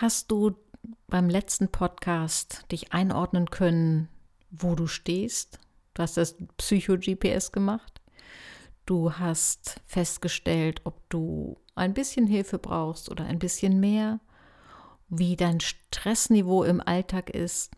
hast du beim letzten Podcast dich einordnen können, wo du stehst. Du hast das Psycho-GPS gemacht. Du hast festgestellt, ob du ein bisschen Hilfe brauchst oder ein bisschen mehr, wie dein Stressniveau im Alltag ist.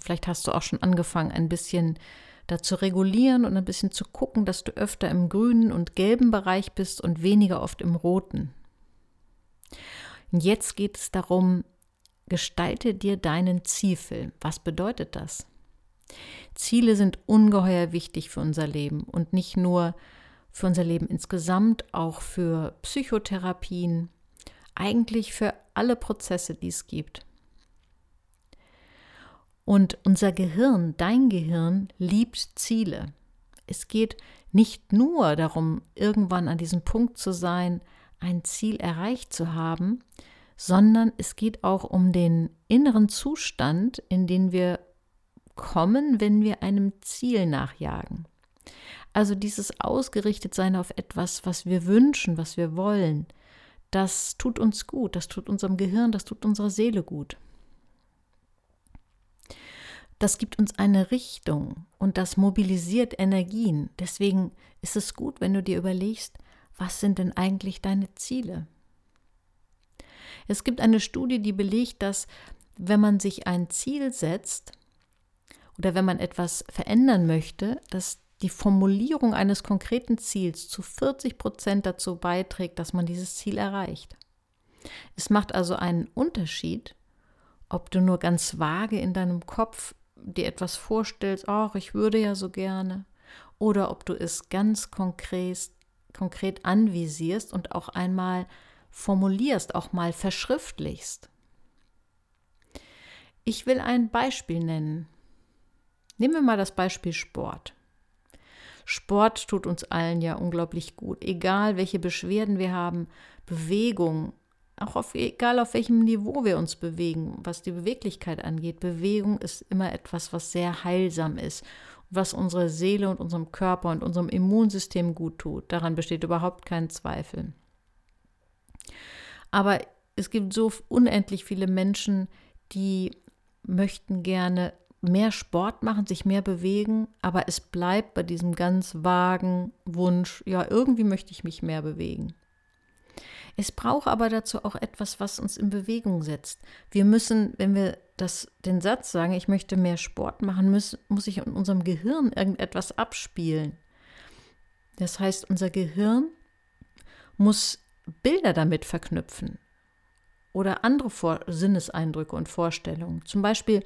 Vielleicht hast du auch schon angefangen, ein bisschen da zu regulieren und ein bisschen zu gucken, dass du öfter im grünen und gelben Bereich bist und weniger oft im roten. Und jetzt geht es darum, gestalte dir deinen Zielfilm. Was bedeutet das? Ziele sind ungeheuer wichtig für unser Leben und nicht nur für unser Leben insgesamt, auch für Psychotherapien, eigentlich für alle Prozesse, die es gibt. Und unser Gehirn, dein Gehirn, liebt Ziele. Es geht nicht nur darum, irgendwann an diesem Punkt zu sein, ein Ziel erreicht zu haben, sondern es geht auch um den inneren Zustand, in den wir kommen, wenn wir einem Ziel nachjagen. Also dieses Ausgerichtetsein auf etwas, was wir wünschen, was wir wollen, das tut uns gut, das tut unserem Gehirn, das tut unserer Seele gut. Das gibt uns eine Richtung und das mobilisiert Energien. Deswegen ist es gut, wenn du dir überlegst, was sind denn eigentlich deine Ziele? Es gibt eine Studie, die belegt, dass wenn man sich ein Ziel setzt oder wenn man etwas verändern möchte, dass die Formulierung eines konkreten Ziels zu 40 Prozent dazu beiträgt, dass man dieses Ziel erreicht. Es macht also einen Unterschied, ob du nur ganz vage in deinem Kopf dir etwas vorstellst, ach, ich würde ja so gerne, oder ob du es ganz konkret, konkret anvisierst und auch einmal formulierst, auch mal verschriftlichst. Ich will ein Beispiel nennen. Nehmen wir mal das Beispiel Sport. Sport tut uns allen ja unglaublich gut, egal welche Beschwerden wir haben, Bewegung, auch auf, egal auf welchem Niveau wir uns bewegen, was die Beweglichkeit angeht. Bewegung ist immer etwas, was sehr heilsam ist, was unsere Seele und unserem Körper und unserem Immunsystem gut tut. Daran besteht überhaupt kein Zweifel. Aber es gibt so unendlich viele Menschen, die möchten gerne mehr Sport machen, sich mehr bewegen, aber es bleibt bei diesem ganz vagen Wunsch, ja, irgendwie möchte ich mich mehr bewegen. Es braucht aber dazu auch etwas, was uns in Bewegung setzt. Wir müssen, wenn wir das, den Satz sagen, ich möchte mehr Sport machen, muss, muss ich in unserem Gehirn irgendetwas abspielen. Das heißt, unser Gehirn muss Bilder damit verknüpfen oder andere Vor Sinneseindrücke und Vorstellungen. Zum Beispiel,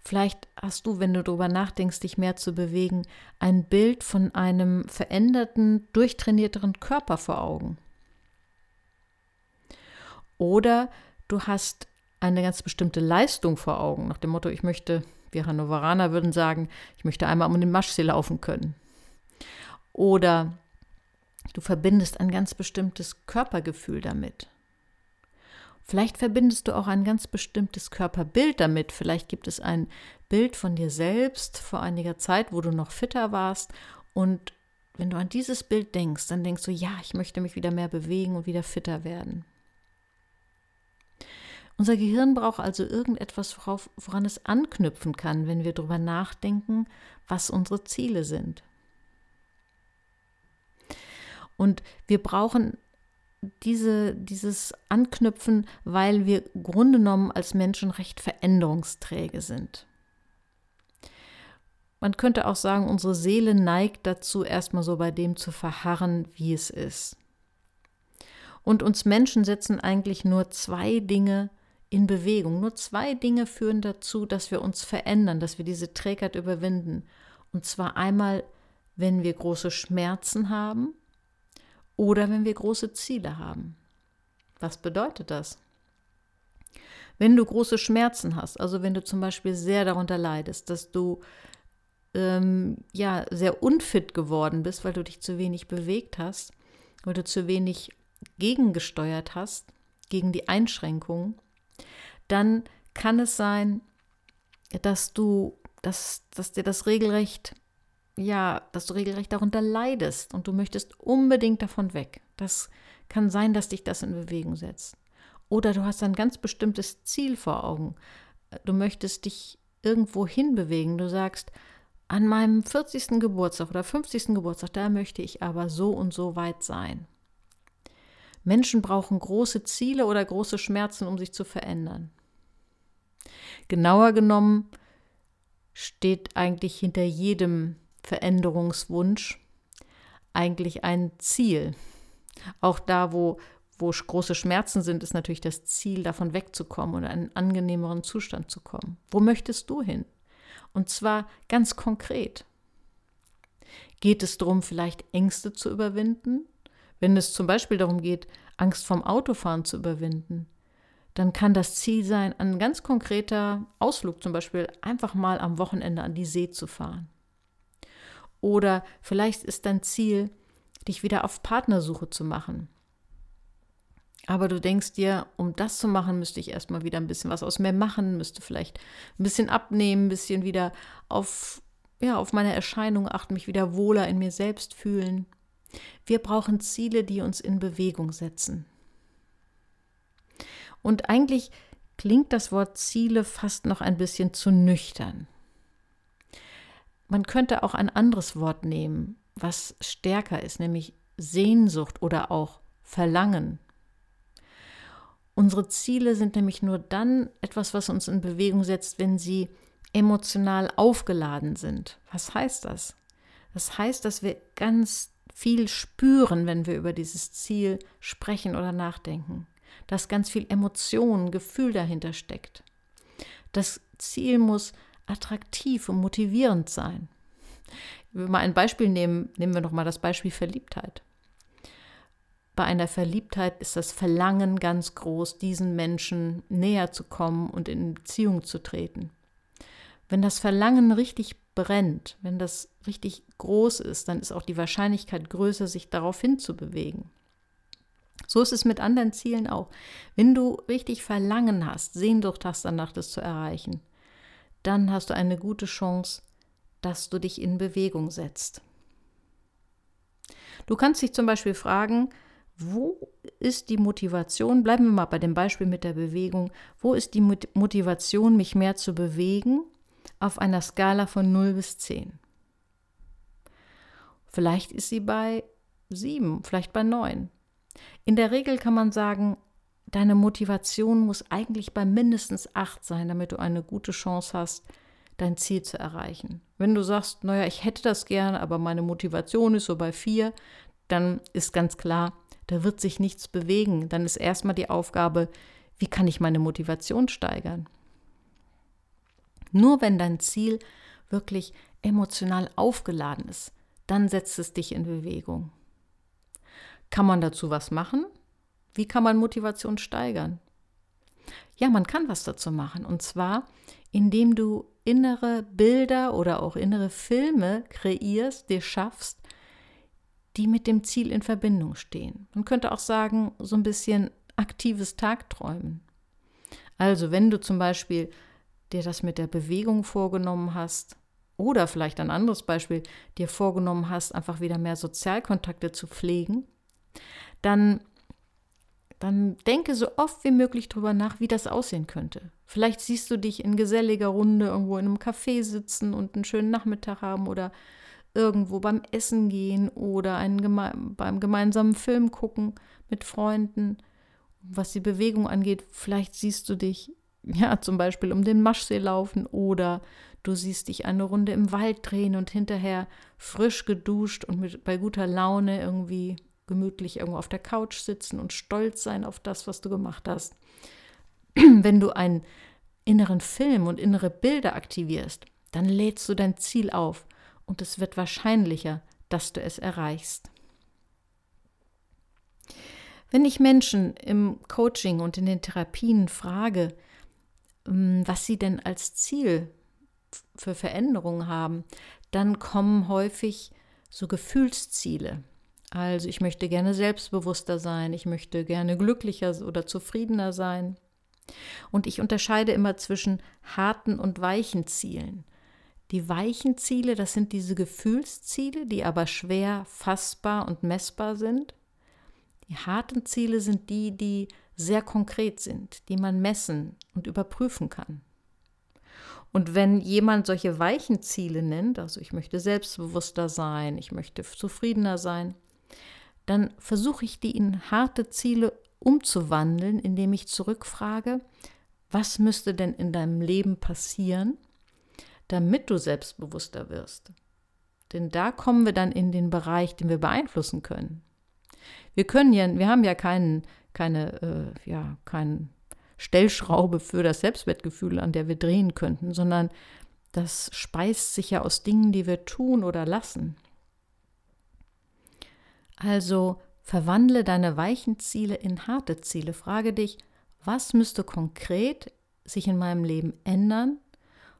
vielleicht hast du, wenn du darüber nachdenkst, dich mehr zu bewegen, ein Bild von einem veränderten, durchtrainierteren Körper vor Augen. Oder du hast eine ganz bestimmte Leistung vor Augen, nach dem Motto, ich möchte, wir Hannoveraner würden sagen, ich möchte einmal um den Maschsee laufen können. Oder Du verbindest ein ganz bestimmtes Körpergefühl damit. Vielleicht verbindest du auch ein ganz bestimmtes Körperbild damit. Vielleicht gibt es ein Bild von dir selbst vor einiger Zeit, wo du noch fitter warst. Und wenn du an dieses Bild denkst, dann denkst du, ja, ich möchte mich wieder mehr bewegen und wieder fitter werden. Unser Gehirn braucht also irgendetwas, worauf, woran es anknüpfen kann, wenn wir darüber nachdenken, was unsere Ziele sind. Und wir brauchen diese, dieses Anknüpfen, weil wir Grunde genommen als Menschen recht veränderungsträge sind. Man könnte auch sagen, unsere Seele neigt dazu, erstmal so bei dem zu verharren, wie es ist. Und uns Menschen setzen eigentlich nur zwei Dinge in Bewegung. Nur zwei Dinge führen dazu, dass wir uns verändern, dass wir diese Trägheit überwinden. Und zwar einmal, wenn wir große Schmerzen haben oder wenn wir große Ziele haben. Was bedeutet das? Wenn du große Schmerzen hast, also wenn du zum Beispiel sehr darunter leidest, dass du ähm, ja sehr unfit geworden bist, weil du dich zu wenig bewegt hast, weil du zu wenig gegengesteuert hast, gegen die Einschränkungen, dann kann es sein, dass du, dass, dass dir das regelrecht ja, dass du regelrecht darunter leidest und du möchtest unbedingt davon weg. Das kann sein, dass dich das in Bewegung setzt. Oder du hast ein ganz bestimmtes Ziel vor Augen. Du möchtest dich irgendwo hinbewegen. Du sagst, an meinem 40. Geburtstag oder 50. Geburtstag, da möchte ich aber so und so weit sein. Menschen brauchen große Ziele oder große Schmerzen, um sich zu verändern. Genauer genommen steht eigentlich hinter jedem Veränderungswunsch eigentlich ein Ziel. Auch da, wo, wo große Schmerzen sind, ist natürlich das Ziel, davon wegzukommen oder in einen angenehmeren Zustand zu kommen. Wo möchtest du hin? Und zwar ganz konkret. Geht es darum, vielleicht Ängste zu überwinden? Wenn es zum Beispiel darum geht, Angst vom Autofahren zu überwinden, dann kann das Ziel sein, ein ganz konkreter Ausflug zum Beispiel einfach mal am Wochenende an die See zu fahren. Oder vielleicht ist dein Ziel, dich wieder auf Partnersuche zu machen. Aber du denkst dir, um das zu machen, müsste ich erstmal wieder ein bisschen was aus mir machen, müsste vielleicht ein bisschen abnehmen, ein bisschen wieder auf, ja, auf meine Erscheinung achten, mich wieder wohler in mir selbst fühlen. Wir brauchen Ziele, die uns in Bewegung setzen. Und eigentlich klingt das Wort Ziele fast noch ein bisschen zu nüchtern. Man könnte auch ein anderes Wort nehmen, was stärker ist, nämlich Sehnsucht oder auch Verlangen. Unsere Ziele sind nämlich nur dann etwas, was uns in Bewegung setzt, wenn sie emotional aufgeladen sind. Was heißt das? Das heißt, dass wir ganz viel spüren, wenn wir über dieses Ziel sprechen oder nachdenken. Dass ganz viel Emotion, Gefühl dahinter steckt. Das Ziel muss attraktiv und motivierend sein. Wenn wir mal ein Beispiel nehmen, nehmen wir noch mal das Beispiel Verliebtheit. Bei einer Verliebtheit ist das Verlangen ganz groß, diesen Menschen näher zu kommen und in Beziehung zu treten. Wenn das Verlangen richtig brennt, wenn das richtig groß ist, dann ist auch die Wahrscheinlichkeit größer, sich darauf hinzubewegen. So ist es mit anderen Zielen auch. Wenn du richtig Verlangen hast, Sehnsucht hast danach, das zu erreichen, dann hast du eine gute Chance, dass du dich in Bewegung setzt. Du kannst dich zum Beispiel fragen, wo ist die Motivation? Bleiben wir mal bei dem Beispiel mit der Bewegung. Wo ist die Motivation, mich mehr zu bewegen? Auf einer Skala von 0 bis 10. Vielleicht ist sie bei 7, vielleicht bei 9. In der Regel kann man sagen, deine Motivation muss eigentlich bei mindestens 8 sein, damit du eine gute Chance hast, dein Ziel zu erreichen. Wenn du sagst, naja, ich hätte das gerne, aber meine Motivation ist so bei 4, dann ist ganz klar, da wird sich nichts bewegen. Dann ist erstmal die Aufgabe, wie kann ich meine Motivation steigern? Nur wenn dein Ziel wirklich emotional aufgeladen ist, dann setzt es dich in Bewegung. Kann man dazu was machen? Wie kann man Motivation steigern? Ja, man kann was dazu machen. Und zwar, indem du innere Bilder oder auch innere Filme kreierst, dir schaffst, die mit dem Ziel in Verbindung stehen. Man könnte auch sagen, so ein bisschen aktives Tagträumen. Also, wenn du zum Beispiel dir das mit der Bewegung vorgenommen hast, oder vielleicht ein anderes Beispiel, dir vorgenommen hast, einfach wieder mehr Sozialkontakte zu pflegen, dann, dann denke so oft wie möglich darüber nach, wie das aussehen könnte. Vielleicht siehst du dich in geselliger Runde irgendwo in einem Café sitzen und einen schönen Nachmittag haben oder irgendwo beim Essen gehen oder einen geme beim gemeinsamen Film gucken mit Freunden. Was die Bewegung angeht, vielleicht siehst du dich ja zum Beispiel um den Maschsee laufen oder du siehst dich eine Runde im Wald drehen und hinterher frisch geduscht und mit, bei guter Laune irgendwie gemütlich irgendwo auf der Couch sitzen und stolz sein auf das, was du gemacht hast. Wenn du einen inneren Film und innere Bilder aktivierst, dann lädst du dein Ziel auf und es wird wahrscheinlicher, dass du es erreichst. Wenn ich Menschen im Coaching und in den Therapien frage, was sie denn als Ziel für Veränderungen haben, dann kommen häufig so Gefühlsziele. Also ich möchte gerne selbstbewusster sein, ich möchte gerne glücklicher oder zufriedener sein. Und ich unterscheide immer zwischen harten und weichen Zielen. Die weichen Ziele, das sind diese Gefühlsziele, die aber schwer fassbar und messbar sind. Die harten Ziele sind die, die sehr konkret sind, die man messen und überprüfen kann. Und wenn jemand solche weichen Ziele nennt, also ich möchte selbstbewusster sein, ich möchte zufriedener sein, dann versuche ich die in harte Ziele umzuwandeln, indem ich zurückfrage, was müsste denn in deinem Leben passieren, damit du selbstbewusster wirst? Denn da kommen wir dann in den Bereich, den wir beeinflussen können. Wir können ja, wir haben ja keinen, keine, äh, ja, keinen Stellschraube für das Selbstwertgefühl, an der wir drehen könnten, sondern das speist sich ja aus Dingen, die wir tun oder lassen. Also verwandle deine weichen Ziele in harte Ziele. Frage dich, was müsste konkret sich in meinem Leben ändern?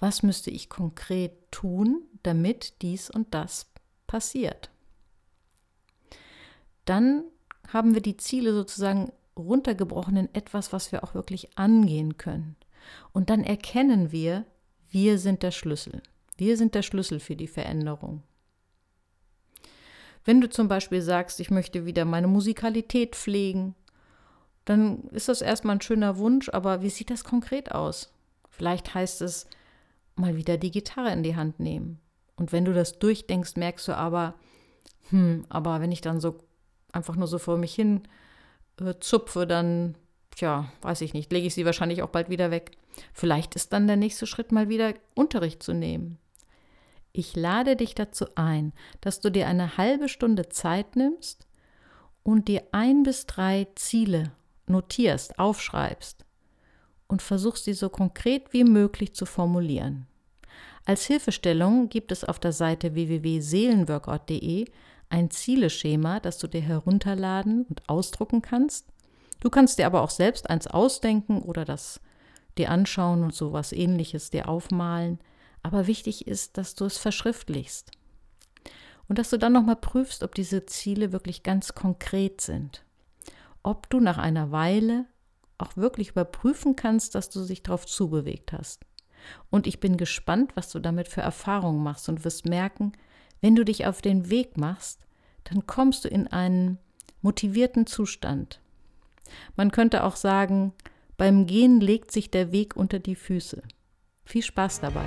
Was müsste ich konkret tun, damit dies und das passiert? Dann haben wir die Ziele sozusagen runtergebrochen in etwas, was wir auch wirklich angehen können. Und dann erkennen wir, wir sind der Schlüssel. Wir sind der Schlüssel für die Veränderung. Wenn du zum Beispiel sagst, ich möchte wieder meine Musikalität pflegen, dann ist das erstmal ein schöner Wunsch, aber wie sieht das konkret aus? Vielleicht heißt es, mal wieder die Gitarre in die Hand nehmen. Und wenn du das durchdenkst, merkst du aber, hm, aber wenn ich dann so einfach nur so vor mich hin äh, zupfe, dann, tja, weiß ich nicht, lege ich sie wahrscheinlich auch bald wieder weg. Vielleicht ist dann der nächste Schritt mal wieder Unterricht zu nehmen. Ich lade dich dazu ein, dass du dir eine halbe Stunde Zeit nimmst und dir ein bis drei Ziele notierst, aufschreibst und versuchst sie so konkret wie möglich zu formulieren. Als Hilfestellung gibt es auf der Seite www.seelenworkout.de ein Zieleschema, das du dir herunterladen und ausdrucken kannst. Du kannst dir aber auch selbst eins ausdenken oder das dir anschauen und so was ähnliches dir aufmalen. Aber wichtig ist, dass du es verschriftlichst. Und dass du dann nochmal prüfst, ob diese Ziele wirklich ganz konkret sind. Ob du nach einer Weile auch wirklich überprüfen kannst, dass du dich darauf zubewegt hast. Und ich bin gespannt, was du damit für Erfahrungen machst und wirst merken, wenn du dich auf den Weg machst, dann kommst du in einen motivierten Zustand. Man könnte auch sagen, beim Gehen legt sich der Weg unter die Füße. Viel Spaß dabei.